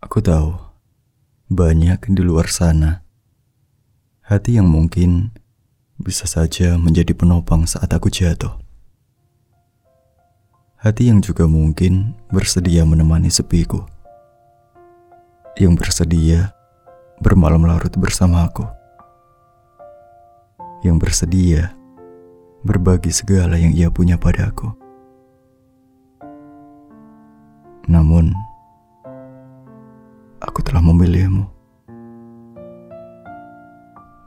Aku tahu, banyak di luar sana hati yang mungkin bisa saja menjadi penopang saat aku jatuh. Hati yang juga mungkin bersedia menemani sepiku. Yang bersedia bermalam larut bersamaku. Yang bersedia berbagi segala yang ia punya padaku. Namun, telah memilihmu.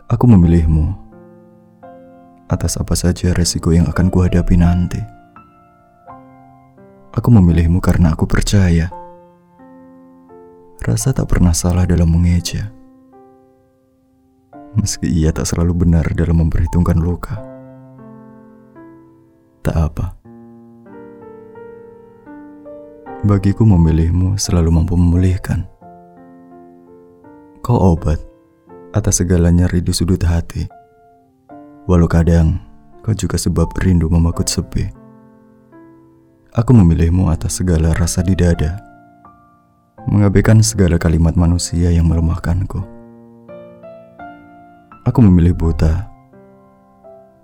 Aku memilihmu atas apa saja resiko yang akan kuhadapi nanti. Aku memilihmu karena aku percaya rasa tak pernah salah dalam mengeja. Meski ia tak selalu benar dalam memperhitungkan luka. Tak apa. Bagiku memilihmu selalu mampu memulihkan. Kau obat atas segala nyeri di sudut hati. Walau kadang kau juga sebab rindu memakut sepi. Aku memilihmu atas segala rasa di dada, mengabaikan segala kalimat manusia yang melemahkanku. Aku memilih buta,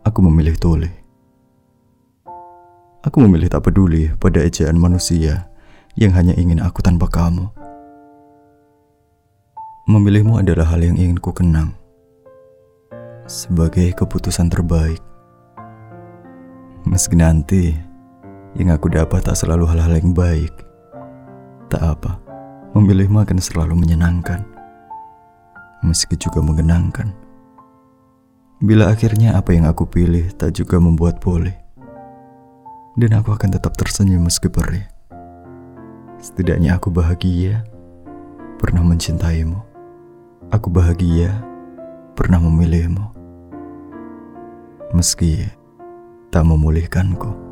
aku memilih tuli. Aku memilih tak peduli pada ejaan manusia yang hanya ingin aku tanpa kamu. Memilihmu adalah hal yang ingin ku kenang sebagai keputusan terbaik. Meski nanti yang aku dapat tak selalu hal-hal yang baik. Tak apa, memilihmu akan selalu menyenangkan. Meski juga mengenangkan. Bila akhirnya apa yang aku pilih tak juga membuat boleh. Dan aku akan tetap tersenyum meski perih. Setidaknya aku bahagia pernah mencintaimu. Aku bahagia pernah memilihmu. Meski tak memulihkanku.